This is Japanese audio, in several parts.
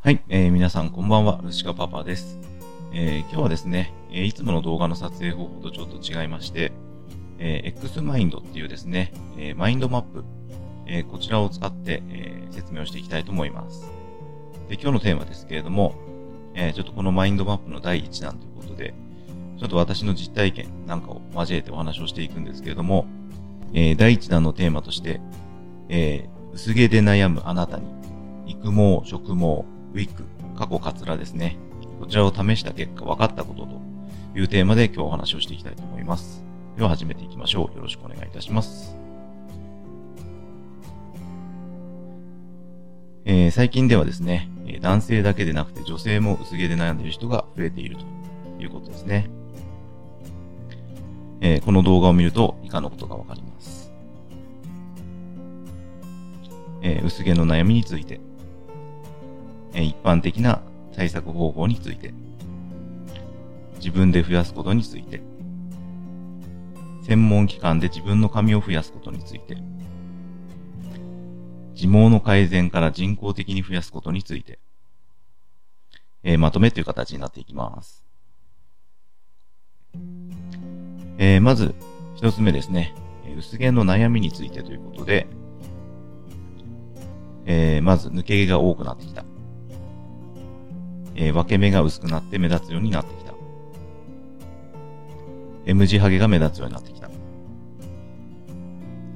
はい、えー、皆さんこんばんは、ルシカパパです。えー、今日はですね、えー、いつもの動画の撮影方法とちょっと違いまして、えー、X マインドっていうですね、えー、マインドマップ、えー、こちらを使って、えー、説明をしていきたいと思います。で、今日のテーマですけれども、えー、ちょっとこのマインドマップの第一弾ということで、ちょっと私の実体験なんかを交えてお話をしていくんですけれども、えー、第一弾のテーマとして、えー、薄毛で悩むあなたに、育毛、植毛、ウィッグ、過去カツラですね。こちらを試した結果分かったことというテーマで今日お話をしていきたいと思います。では始めていきましょう。よろしくお願いいたします。えー、最近ではですね、男性だけでなくて女性も薄毛で悩んでいる人が増えているということですね。えー、この動画を見ると以下のことがわかります。えー、薄毛の悩みについて、一般的な対策方法について、自分で増やすことについて、専門機関で自分の髪を増やすことについて、自毛の改善から人工的に増やすことについて、えー、まとめという形になっていきます。えー、まず、一つ目ですね。薄毛の悩みについてということで、えー、まず抜け毛が多くなってきた。えー、分け目が薄くなって目立つようになってきた。M 字ハゲが目立つようになってきた。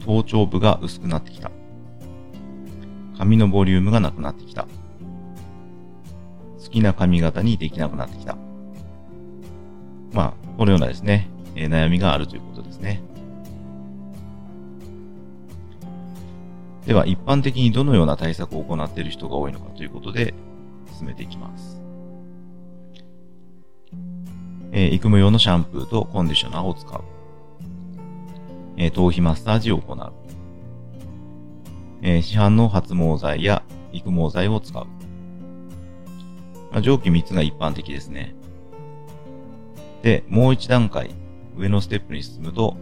頭頂部が薄くなってきた。髪のボリュームがなくなってきた。好きな髪型にできなくなってきた。まあ、このようなですね、えー、悩みがあるということですね。では、一般的にどのような対策を行っている人が多いのかということで、進めていきます。えー、育毛用のシャンプーとコンディショナーを使う。えー、頭皮マッサージを行う。えー、市販の発毛剤や育毛剤を使う。まあ、上記3つが一般的ですね。で、もう一段階、上のステップに進むと、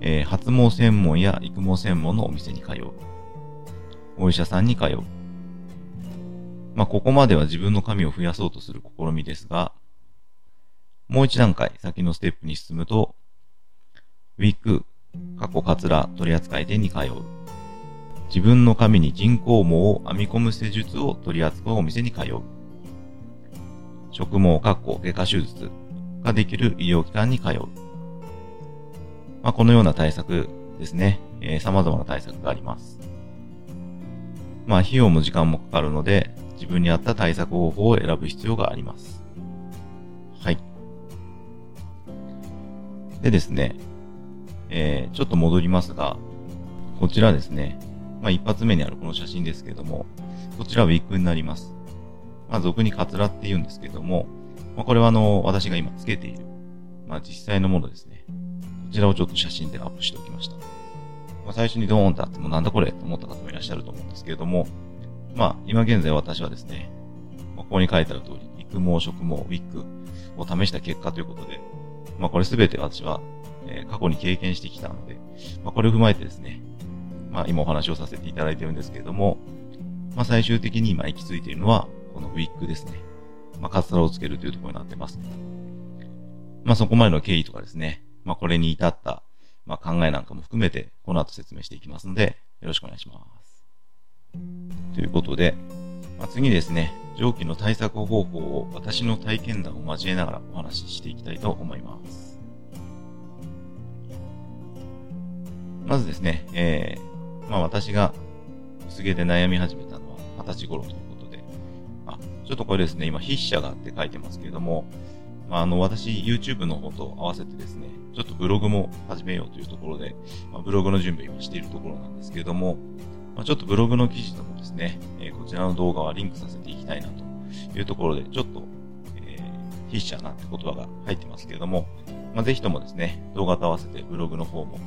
えー、発毛専門や育毛専門のお店に通う。お医者さんに通う。まあ、ここまでは自分の髪を増やそうとする試みですが、もう一段階先のステップに進むと、ウィッグ、過去カツラ取扱店に通う。自分の髪に人工毛を編み込む施術を取り扱うお店に通う。植毛、過去外科手術ができる医療機関に通う。まあ、このような対策ですね。えー、様々な対策があります。まあ、費用も時間もかかるので、自分に合った対策方法を選ぶ必要があります。はい。でですね、えー、ちょっと戻りますが、こちらですね、まあ一発目にあるこの写真ですけども、こちらウィッグになります。まあ俗にカツラって言うんですけども、まあこれはあの、私が今つけている、まあ実際のものですね。こちらをちょっと写真でアップしておきました。まあ最初にドーンとあってもなんだこれと思った方もいらっしゃると思うんですけれども、まあ今現在私はですね、まあ、ここに書いてある通り、育毛、植毛、ウィッグを試した結果ということで、まあこれすべて私はえ過去に経験してきたので、まあ、これを踏まえてですね、まあ、今お話をさせていただいてるんですけれども、まあ、最終的に今行き着いているのは、このウィッグですね。まあ、カツラをつけるというところになってます。まあ、そこまでの経緯とかですね、まあ、これに至った、まあ、考えなんかも含めて、この後説明していきますので、よろしくお願いします。ということで、まあ、次ですね、上記の対策方法を私の体験談を交えながらお話ししていきたいと思います。まずですね、えー、まあ私が薄毛で悩み始めたのは二十歳頃ということで、あ、ちょっとこれですね、今筆者がって書いてますけれども、まあ、あの、私、YouTube の方と合わせてですね、ちょっとブログも始めようというところで、まあ、ブログの準備をしているところなんですけれども、まあ、ちょっとブログの記事ともですね、え、こちらの動画はリンクさせていきたいなというところで、ちょっと、えー、筆者なんて言葉が入ってますけれども、まあ、ぜひともですね、動画と合わせてブログの方も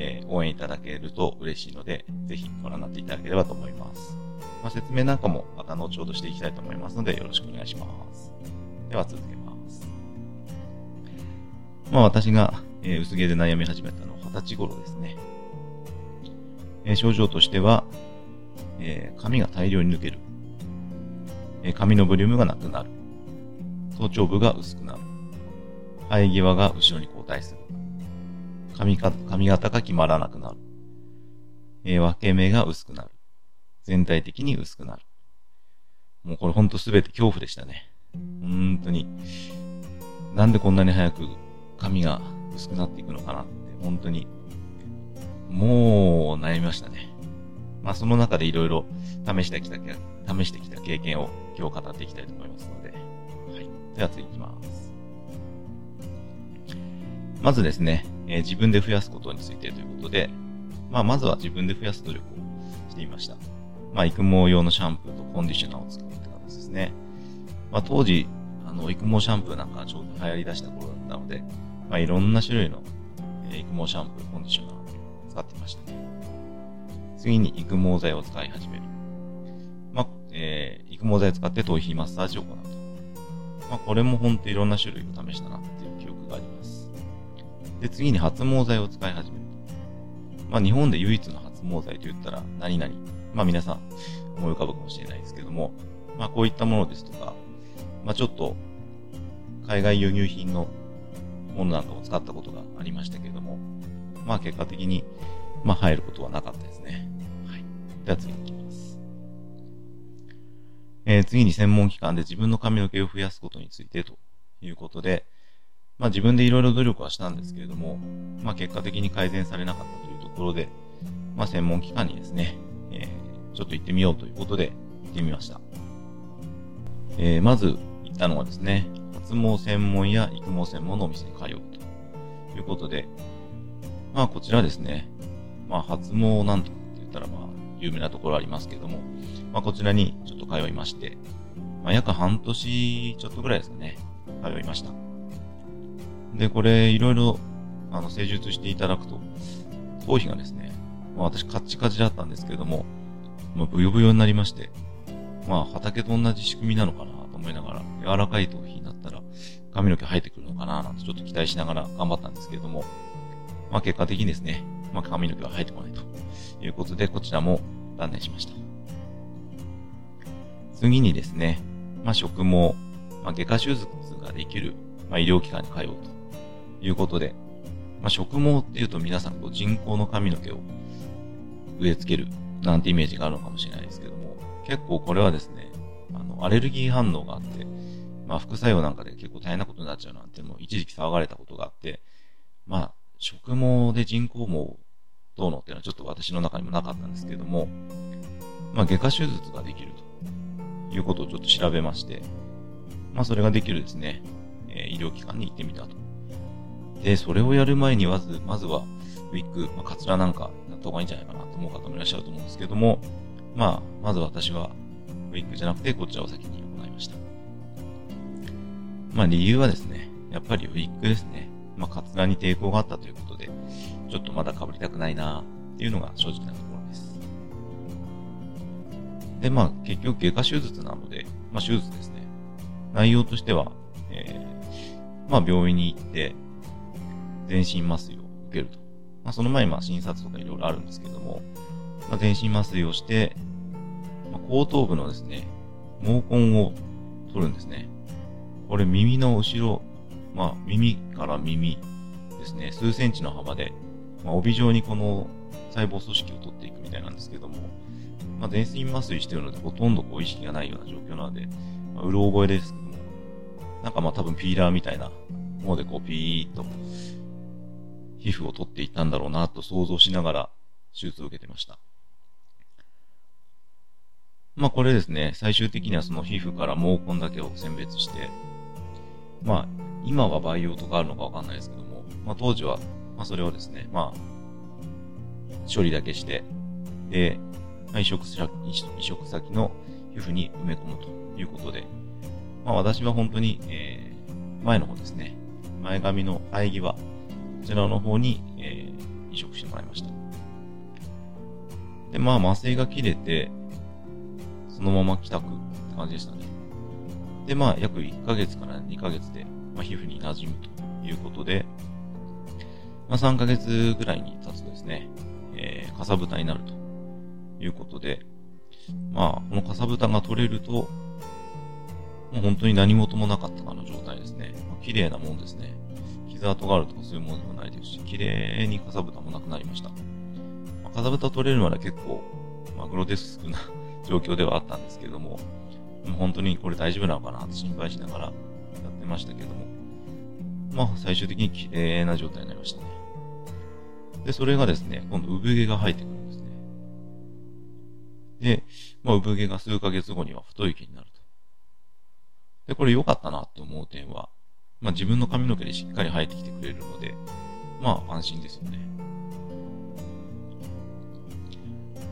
えー、応援いただけると嬉しいので、ぜひご覧になっていただければと思います。まあ、説明なんかもまた後ほどしていきたいと思いますので、よろしくお願いします。では続けます。まあ私が、えー、薄毛で悩み始めたのは20歳頃ですね。え、症状としては、え、髪が大量に抜ける。え髪のボリュームがなくなる。頭頂部が薄くなる。生え際が後ろに後退する。髪か髪型が決まらなくなる。え分け目が薄くなる。全体的に薄くなる。もうこれほんとすべて恐怖でしたね。本当に。なんでこんなに早く髪が薄くなっていくのかなって、本当に、もう悩みましたね。まあその中でいろいろ試してきた、試してきた経験を今日語っていきたいと思いますので。はい。では次行きます。まずですね、えー、自分で増やすことについてということで、まあまずは自分で増やす努力をしてみました。まあ育毛用のシャンプーとコンディショナーを使うって形ですね。まあ当時、あの、育毛シャンプーなんかちょうど流行り出した頃だったので、まあいろんな種類の、え、育毛シャンプー、コンディショナー使ってましたね。次に育毛剤を使い始める。まあ、えー、育毛剤を使って頭皮マッサージを行うと。まあこれもほんといろんな種類を試したなっていう記憶があります。で、次に発毛剤を使い始めると。まあ日本で唯一の発毛剤と言ったら何々。まあ皆さん思い浮かぶかもしれないですけども、まあこういったものですとか、まあちょっと海外輸入品のものなんかを使ったことがありましたけれども、まあ結果的に、まあ入ることはなかったですね。はい。では次に行きます。えー、次に専門機関で自分の髪の毛を増やすことについてということで、まあ自分でいろいろ努力はしたんですけれども、まあ結果的に改善されなかったというところで、まあ専門機関にですね、えー、ちょっと行ってみようということで行ってみました。えー、まず行ったのはですね、発毛専門や育毛専門のお店に通うということで、まあこちらですね、まあ発毛なんとかって言ったらまあ有名なところありますけども、まあこちらにちょっと通いまして、まあ約半年ちょっとぐらいですかね、通いました。で、これいろいろあの施術していただくと、頭皮がですね、まあ私カッチカチだったんですけども、まあブヨブヨになりまして、まあ畑と同じ仕組みなのかなと思いながら、柔らかい頭皮になったら髪の毛生えてくるのかななんてちょっと期待しながら頑張ったんですけれども、まあ結果的にですね、まあ髪の毛は生えてこないということで、こちらも断念しました。次にですね、まあ植毛、まあ外科手術ができる、まあ医療機関に通うということで、まあ植毛っていうと皆さんこう人工の髪の毛を植え付けるなんてイメージがあるのかもしれないですけども、結構これはですね、あの、アレルギー反応があって、まあ副作用なんかで結構大変なことになっちゃうなんていうのも一時期騒がれたことがあって、まあ、植毛で人工毛どうのっていうのはちょっと私の中にもなかったんですけども、まあ外科手術ができるということをちょっと調べまして、まあそれができるですね、えー、医療機関に行ってみたと。で、それをやる前にまず、まずは、ウィッグ、まあ、カツラなんかやった方がいいんじゃないかなと思う方もいらっしゃると思うんですけども、まあ、まず私は、ウィッグじゃなくてこちらを先に行いました。まあ理由はですね、やっぱりウィッグですね。まあカツラに抵抗があったということで、ちょっとまだ被りたくないなっていうのが正直なところです。で、まあ結局外科手術なので、まあ手術ですね。内容としては、えー、まあ病院に行って、全身麻酔を受けると。まあその前にまあ診察とかいろいろあるんですけども、まあ全身麻酔をして、まあ、後頭部のですね、毛根を取るんですね。これ耳の後ろ、まあ耳から耳ですね、数センチの幅で、まあ、帯状にこの細胞組織を取っていくみたいなんですけども、まあ、全身麻酔してるのでほとんどこう意識がないような状況なので、まあ、うろ覚えですけども、なんかまあ多分ピーラーみたいなものでこうピーッと皮膚を取っていったんだろうなと想像しながら手術を受けてました。まあこれですね、最終的にはその皮膚から毛根だけを選別して、まあ、今は培養とかあるのかわかんないですけども、まあ当時は、まあそれをですね、まあ、処理だけして、で、移植先移植先の皮膚に埋め込むということで、まあ私は本当に、えー、前の方ですね、前髪の生え際、こちらの方に、えー、移植してもらいました。で、まあ麻酔が切れて、そのまま帰宅って感じでしたね。で、まあ、約1ヶ月から2ヶ月で、まあ、皮膚に馴染むということで、まあ、3ヶ月ぐらいに経つとですね、えー、かさぶたになるということで、まあ、このかさぶたが取れると、もう本当に何事もなかったかの状態ですね。まあ、綺麗なもんですね。傷跡があるとかそういうものでもないですし、綺麗にかさぶたもなくなりました。まあ、かさぶた取れるまで結構、まあ、グロテスクな 状況ではあったんですけれども、も本当にこれ大丈夫なのかなって心配しながらやってましたけども、まあ最終的に綺麗な状態になりましたね。で、それがですね、今度産毛が生えてくるんですね。で、まあ産毛が数ヶ月後には太い毛になると。で、これ良かったなって思う点は、まあ自分の髪の毛でしっかり生えてきてくれるので、まあ安心ですよね。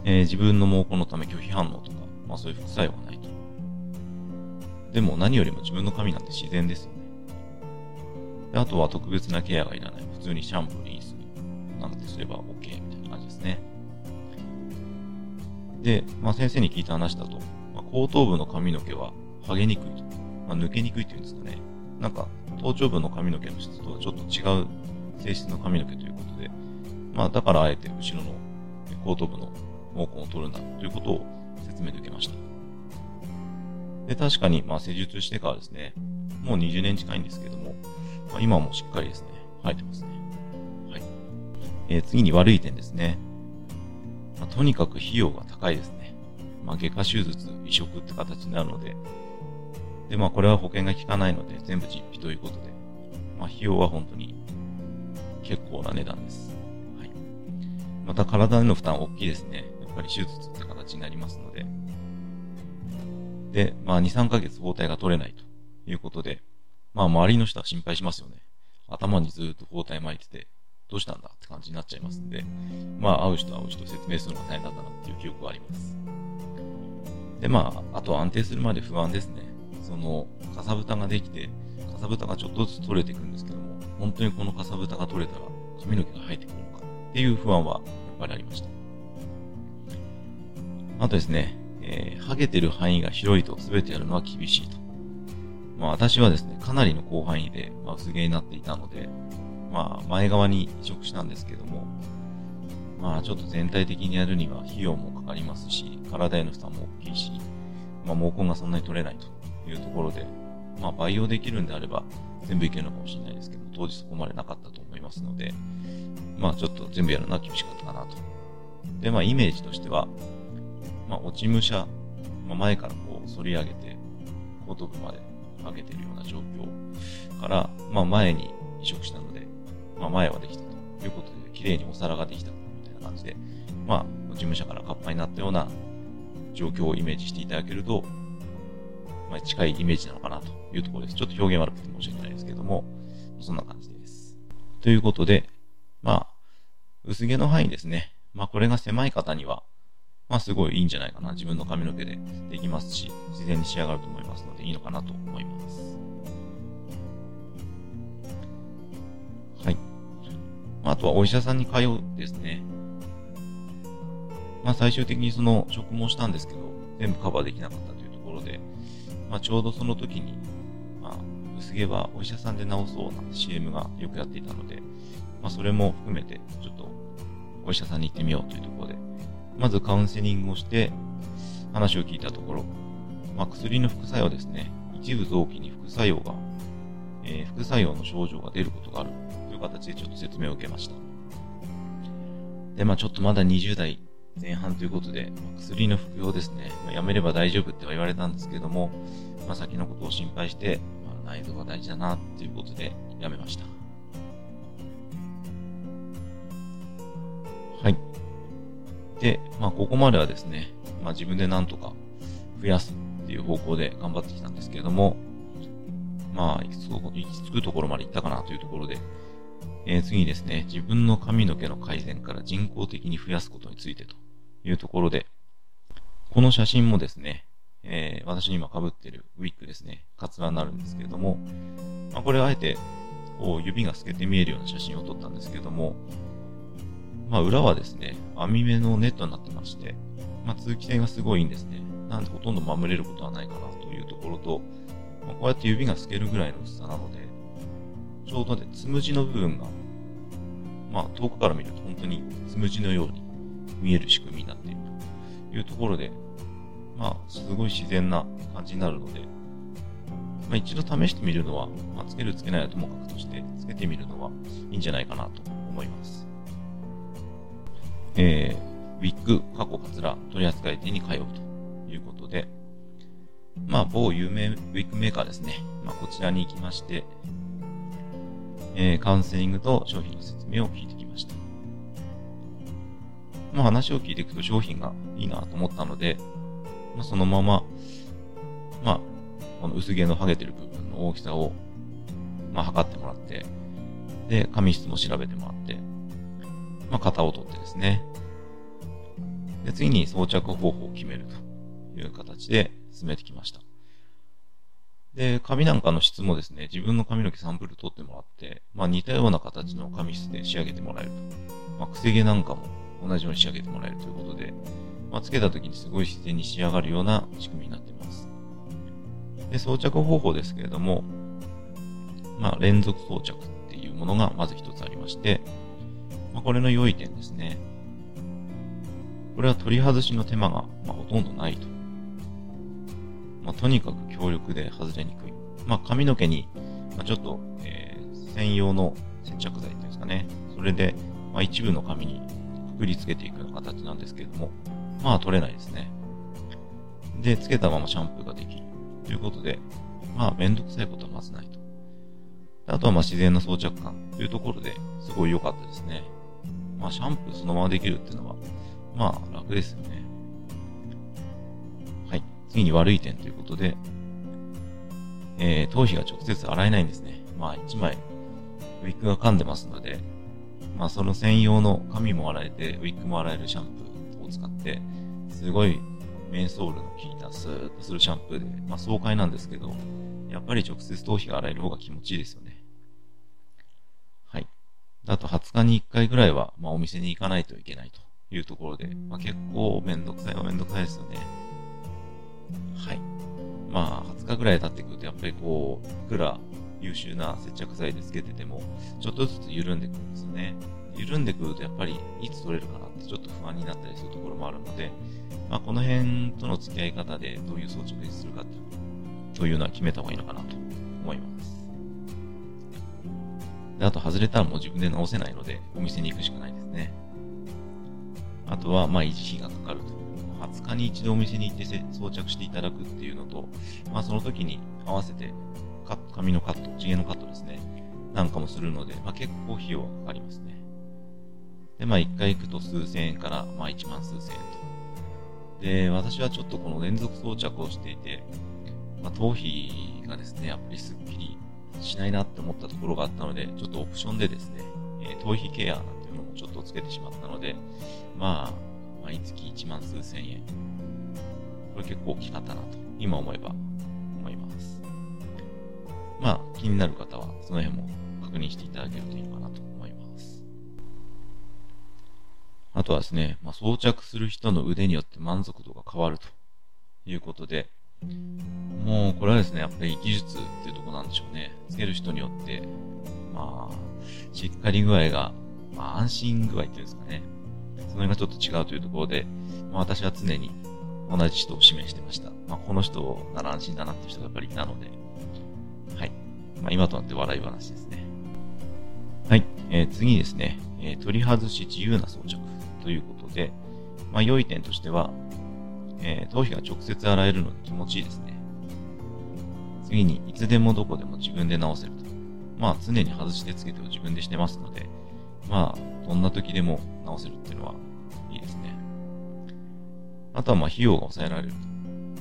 えー、自分の毛根のため拒否反応とか、まあそういう副作用がないと。でも何よりも自分の髪なんて自然ですよ。であとは特別なケアがいらない。普通にシャンプー、リンスなんてすれば OK みたいな感じですね。で、まあ先生に聞いた話だと、まあ、後頭部の髪の毛は剥げにくいと。まあ、抜けにくいっていうんですかね。なんか、頭頂部の髪の毛の質とはちょっと違う性質の髪の毛ということで、まあだからあえて後ろの後頭部の毛根を取るんだということを説明で受けました。で、確かに、まあ施術してからですね、もう20年近いんですけども、まあ、今もしっかりですね、生えてますね。はい。えー、次に悪い点ですね。まあ、とにかく費用が高いですね。まあ、外科手術、移植って形になるので、で、まあ、これは保険が効かないので、全部実費ということで、まあ、費用は本当に結構な値段です。はい。また、体への負担大きいですね。やっぱり手術って形になりますので。で、まあ、2、3ヶ月包帯が取れないということで、まあ、周りの人は心配しますよね。頭にずっと包帯巻いてて、どうしたんだって感じになっちゃいますんで、まあ、会う人は会う人説明するのが大変だったなっていう記憶があります。で、まあ、あと安定するまで不安ですね。その、かさぶたができて、かさぶたがちょっとずつ取れていくんですけども、本当にこのかさぶたが取れたら髪の毛が生えてくるのかっていう不安はやっぱりありました。あとですね、えー、ハゲてる範囲が広いと全てやるのは厳しいと。まあ私はですね、かなりの広範囲で、まあ、薄毛になっていたので、まあ前側に移植したんですけども、まあちょっと全体的にやるには費用もかかりますし、体への負担も大きいし、まあ毛根がそんなに取れないというところで、まあ、培養できるんであれば、全部いけるのかもしれないですけど、当時そこまでなかったと思いますので、まあ、ちょっと全部やるのは厳しかったかなと。で、まあ、イメージとしては、まあ、落ち武者、まあ、前からこう、反り上げて、後頭部まで上げてるような状況から、まあ、前に移植したので、まあ、前はできたということで、綺麗にお皿ができたみたいな感じで、まあ、事務者からカッパになったような状況をイメージしていただけると、まあ、近いイメージなのかなというところです。ちょっと表現悪くて申し訳ないですけども、そんな感じです。ということで、まあ、薄毛の範囲ですね。まあ、これが狭い方には、まあ、すごいいいんじゃないかな。自分の髪の毛でできますし、自然に仕上がると思いますので、いいのかなと思います。はい。あとはお医者さんに通うですね。まあ、最終的にその、植毛したんですけど、全部カバーできなかったというところで、まあ、ちょうどその時に、まあ、薄毛はお医者さんで治そうな CM がよくやっていたので、まあ、それも含めて、ちょっと、お医者さんに行ってみようというところ、まずカウンセリングをして、話を聞いたところ、まあ、薬の副作用ですね。一部臓器に副作用が、えー、副作用の症状が出ることがあるという形でちょっと説明を受けました。で、まあちょっとまだ20代前半ということで、ま薬の服用ですね、まあ、やめれば大丈夫っては言われたんですけども、まあ、先のことを心配して、まあ、内臓が大事だなっていうことでやめました。で、まあ、ここまではですね、まあ、自分でなんとか増やすっていう方向で頑張ってきたんですけれども、まあ、行き着くところまで行ったかなというところで、えー、次にですね、自分の髪の毛の改善から人工的に増やすことについてというところで、この写真もですね、えー、私に今被ってるウィッグですね、カツラになるんですけれども、まあ、これあえて、こう、指が透けて見えるような写真を撮ったんですけれども、まあ、裏はですね、網目のネットになってまして、まあ、通気性がすごいんですね。なんでほとんど守れることはないかなというところと、まあ、こうやって指が透けるぐらいの薄さなので、ちょうどね、つむじの部分が、まあ、遠くから見ると本当につむじのように見える仕組みになっているというところで、まあ、すごい自然な感じになるので、まあ、一度試してみるのは、まあ、つけるつけないはともかくとして、つけてみるのはいいんじゃないかなと思います。えー、ウィッグ、過去カツラ取扱店に通うということで、まあ、某有名ウィッグメーカーですね。まあ、こちらに行きまして、えー、カウンセリングと商品の説明を聞いてきました。まあ、話を聞いていくと商品がいいなと思ったので、まあ、そのまま、まあ、この薄毛の剥げてる部分の大きさを、まあ、測ってもらって、で、髪質も調べてもらって、まあ、型を取ってですね。で、次に装着方法を決めるという形で進めてきました。で、髪なんかの質もですね、自分の髪の毛サンプル取ってもらって、まあ似たような形の髪質で仕上げてもらえると。まあ、くせ毛なんかも同じように仕上げてもらえるということで、まあ、つけた時にすごい自然に仕上がるような仕組みになっています。で、装着方法ですけれども、まあ、連続装着っていうものがまず一つありまして、これの良い点ですね。これは取り外しの手間が、まあ、ほとんどないと。まあ、とにかく強力で外れにくい。まあ、髪の毛に、まあ、ちょっと、えー、専用の接着剤っていうんですかね。それで、まあ、一部の髪にくくりつけていくような形なんですけれども、まあ取れないですね。で、つけたままシャンプーができる。ということで、まあめんどくさいことはまずないと。あとはまあ自然な装着感というところですごい良かったですね。まあシャンプーそのままできるっていうのは、まあ楽ですよね。はい。次に悪い点ということで、えー、頭皮が直接洗えないんですね。まあ1枚、ウィッグが噛んでますので、まあその専用の髪も洗えて、ウィッグも洗えるシャンプーを使って、すごいメンソールの効いたスーッとするシャンプーで、まあ爽快なんですけど、やっぱり直接頭皮が洗える方が気持ちいいですよね。あと20日に1回ぐらいは、まあお店に行かないといけないというところで、まあ結構めんどくさいはめんどくさいですよね。はい。まあ20日ぐらい経ってくると、やっぱりこう、いくら優秀な接着剤でつけてても、ちょっとずつ緩んでくるんですよね。緩んでくるとやっぱりいつ取れるかなってちょっと不安になったりするところもあるので、まあ、この辺との付き合い方でどういう装着にするかというのは決めた方がいいのかなと思います。であと外れたらもう自分で直せないので、お店に行くしかないですね。あとは、まあ、維持費がかかると。20日に一度お店に行って装着していただくっていうのと、まあ、その時に合わせて髪のカット、地毛のカットですね。なんかもするので、まあ、結構費用がかかりますね。で、まあ、一回行くと数千円から、まあ、一万数千円と。で、私はちょっとこの連続装着をしていて、まあ、頭皮がですね、やっぱりスッキリしないなって思ったところがあったので、ちょっとオプションでですね、えー、頭皮ケアなんていうのもちょっとつけてしまったので、まあ、毎月1万数千円。これ結構大きかったなと、今思えば思います。まあ、気になる方は、その辺も確認していただけるといいかなと思います。あとはですね、まあ、装着する人の腕によって満足度が変わるということで、もうこれはですね、やっぱり技術っていうとこなんでしょうね。つける人によって、まあ、しっかり具合が、まあ安心具合っていうんですかね。その辺がちょっと違うというところで、まあ私は常に同じ人を指名してました。まあこの人なら安心だなっていう人がやっぱりいたので、はい。まあ今となって笑い話ですね。はい。えー、次ですね、えー、取り外し自由な装着ということで、まあ良い点としては、えー、頭皮が直接洗えるので気持ちいいですね。次に、いつでもどこでも自分で直せると。まあ、常に外してつけてを自分でしてますので、まあ、どんな時でも直せるっていうのはいいですね。あとは、まあ、費用が抑えられると。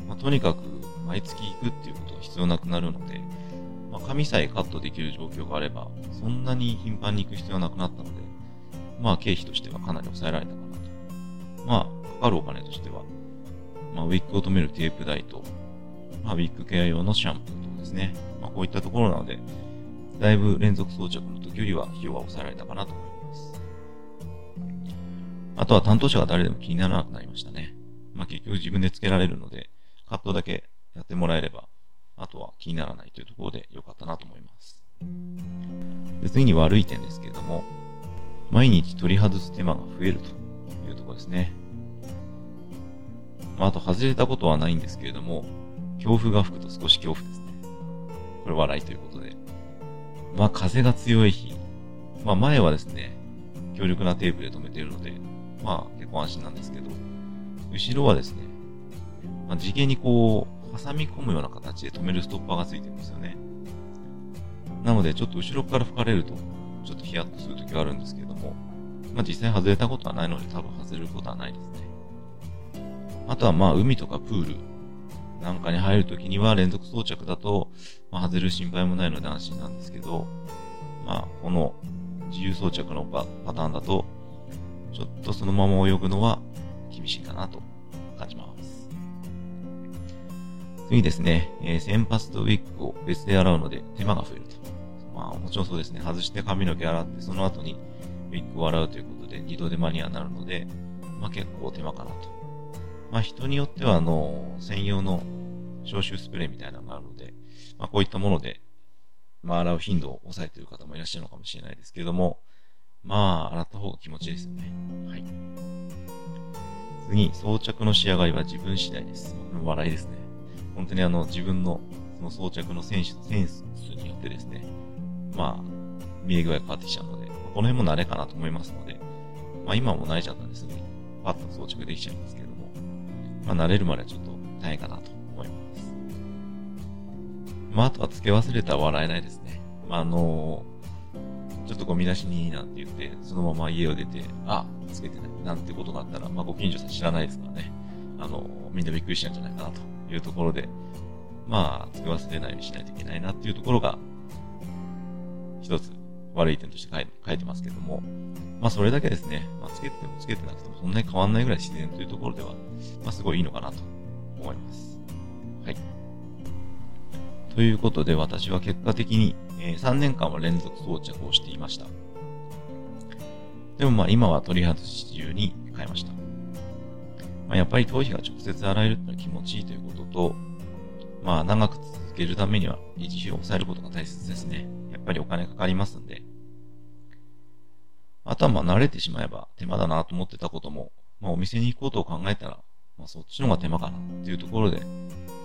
まあ、とにかく、毎月行くっていうことが必要なくなるので、まあ、髪さえカットできる状況があれば、そんなに頻繁に行く必要はなくなったので、まあ、経費としてはかなり抑えられたかなと。まあ、かかるお金としては、まあ、ウィッグを止めるテープ台と、まあ、ウィッグケア用のシャンプーとかですね、まあ、こういったところなので、だいぶ連続装着の時よりは費用は抑えられたかなと思います。あとは担当者が誰でも気にならなくなりましたね。まあ、結局自分で付けられるので、カットだけやってもらえれば、あとは気にならないというところで良かったなと思います。で次に悪い点ですけれども、毎日取り外す手間が増えるというところですね。まあ、あと外れたことはないんですけれども、強風が吹くと少し恐怖ですね。これ笑いということで。まあ風が強い日。まあ前はですね、強力なテープで留めているので、まあ結構安心なんですけど、後ろはですね、まあ、地毛にこう、挟み込むような形で留めるストッパーがついてるんですよね。なのでちょっと後ろから吹かれると、ちょっとヒヤッとするときはあるんですけども、まあ実際外れたことはないので多分外れることはないですね。あとはまあ海とかプールなんかに入るときには連続装着だと、まあ、外れる心配もないので安心なんですけど、まあこの自由装着のパターンだと、ちょっとそのまま泳ぐのは厳しいかなと感じます。次ですね、えー、先発とウィッグを別で洗うので手間が増えると。まあもちろんそうですね、外して髪の毛洗ってその後にウィッグを洗うということで二度手間にはなるので、まあ結構手間かなと。まあ人によってはあの、専用の消臭スプレーみたいなのがあるので、まあこういったもので、まあ洗う頻度を抑えている方もいらっしゃるのかもしれないですけれども、まあ洗った方が気持ちいいですよね。はい。次、装着の仕上がりは自分次第です。笑いですね。本当にあの自分のその装着のセンスセンスによってですね、まあ、見え具合変わってきちゃうので、この辺も慣れかなと思いますので、まあ今も慣れちゃったんですぐに、パッと装着できちゃいますけれども、まあ慣れるまではちょっと大変かなと思います。まああとは付け忘れたら笑えないですね。まああのー、ちょっとゴミ出しにいいなんて言って、そのまま家を出て、あ、つけてないなんてことがあったら、まあご近所さん知らないですからね。あのー、みんなびっくりしちゃうんじゃないかなというところで、まあ、付け忘れないようにしないといけないなっていうところが、一つ悪い点として書いてますけども、まあそれだけですね、まあつけてもつけてなくてもそんなに変わんないぐらい自然というところでは、まあすごいいいのかなと思います。はい。ということで私は結果的に、え、3年間は連続装着をしていました。でもまあ今は取り外し中に変えました。まあ、やっぱり頭皮が直接洗えるってのは気持ちいいということと、まあ長く続けるためには維持費を抑えることが大切ですね。やっぱりお金かかりますんで。あとはまあ慣れてしまえば手間だなと思ってたことも、まあお店に行くことを考えたら、まあそっちの方が手間かなっていうところで、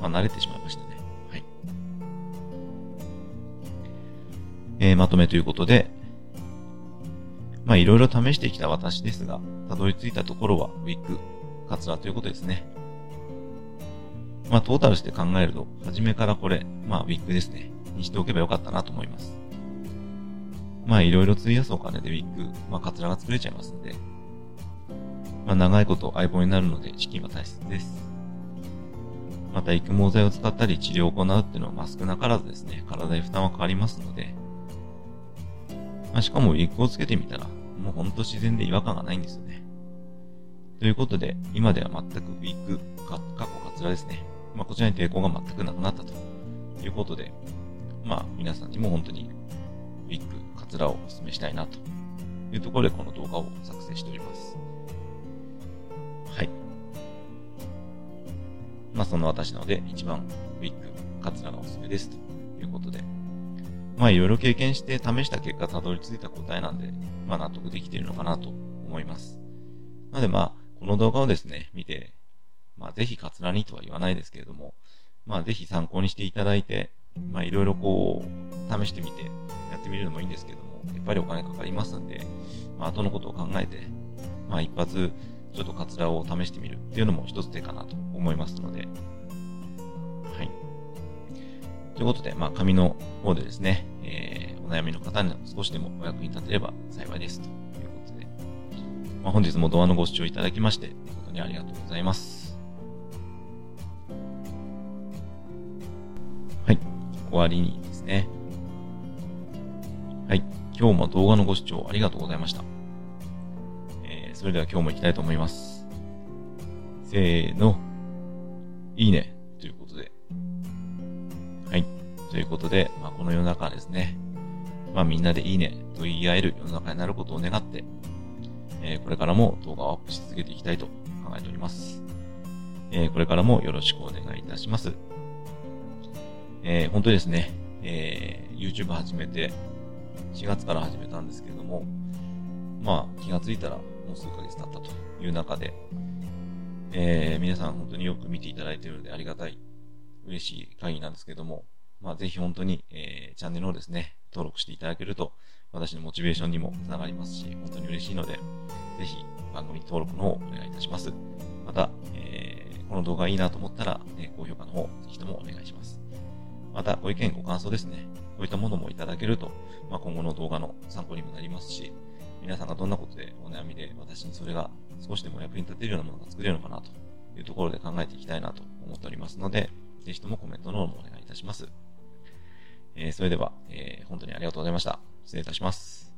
まあ慣れてしまいましたね。はい。えー、まとめということで、まあいろいろ試してきた私ですが、たどり着いたところはウィッグ、カツラということですね。まあトータルして考えると、初めからこれ、まあウィッグですね。にしておけばよかったなと思います。まあいろいろ費やすお金でウィッグ、まあカツラが作れちゃいますんで、まあ長いこと相棒になるので資金は大切です。また育毛剤を使ったり治療を行うっていうのはまあ少なからずですね、体に負担はかかりますので、まあしかもウィッグをつけてみたら、もうほんと自然で違和感がないんですよね。ということで、今では全くウィッグ、か、かっこカツラですね。まあこちらに抵抗が全くなくなったということで、まあ皆さんにも本当にウィッグ、カツラをお勧めしたいなというところでこの動画を作成しております。はい。まあその私なので一番ウィッグ、カツラがおすすめですということで。まあいろいろ経験して試した結果たどり着いた答えなんで、まあ納得できているのかなと思います。なのでまあ、この動画をですね、見て、まあぜひカツラにとは言わないですけれども、まあぜひ参考にしていただいて、まあいろいろこう、試してみて、やってみるのもいいんですけども、やっぱりお金かかりますんで、まあ後のことを考えて、まあ一発、ちょっとカツラを試してみるっていうのも一つ手かなと思いますので、はい。ということで、まあ紙の方でですね、えー、お悩みの方に少しでもお役に立てれば幸いですということで、まあ本日も動画のご視聴いただきまして、誠にありがとうございます。終わりにですね。はい。今日も動画のご視聴ありがとうございました。えー、それでは今日も行きたいと思います。せーの。いいね。ということで。はい。ということで、まあ、この世の中ですね、まあ、みんなでいいねと言い合える世の中になることを願って、えー、これからも動画をアップし続けていきたいと考えております。えー、これからもよろしくお願いいたします。えー、本当にですね、えー、YouTube 始めて、4月から始めたんですけれども、まあ、気がついたらもう数ヶ月経ったという中で、えー、皆さん本当によく見ていただいているのでありがたい、嬉しい会議なんですけども、まあ、ぜひ本当に、えー、チャンネルをですね、登録していただけると、私のモチベーションにもつながりますし、本当に嬉しいので、ぜひ番組登録の方をお願いいたします。また、えー、この動画いいなと思ったら、ね、高評価の方、ぜひともお願いします。また、ご意見、ご感想ですね。こういったものもいただけると、まあ、今後の動画の参考にもなりますし、皆さんがどんなことでお悩みで、私にそれが少しでも役に立てるようなものが作れるのかなというところで考えていきたいなと思っておりますので、ぜひともコメントの方もお願いいたします。えー、それでは、えー、本当にありがとうございました。失礼いたします。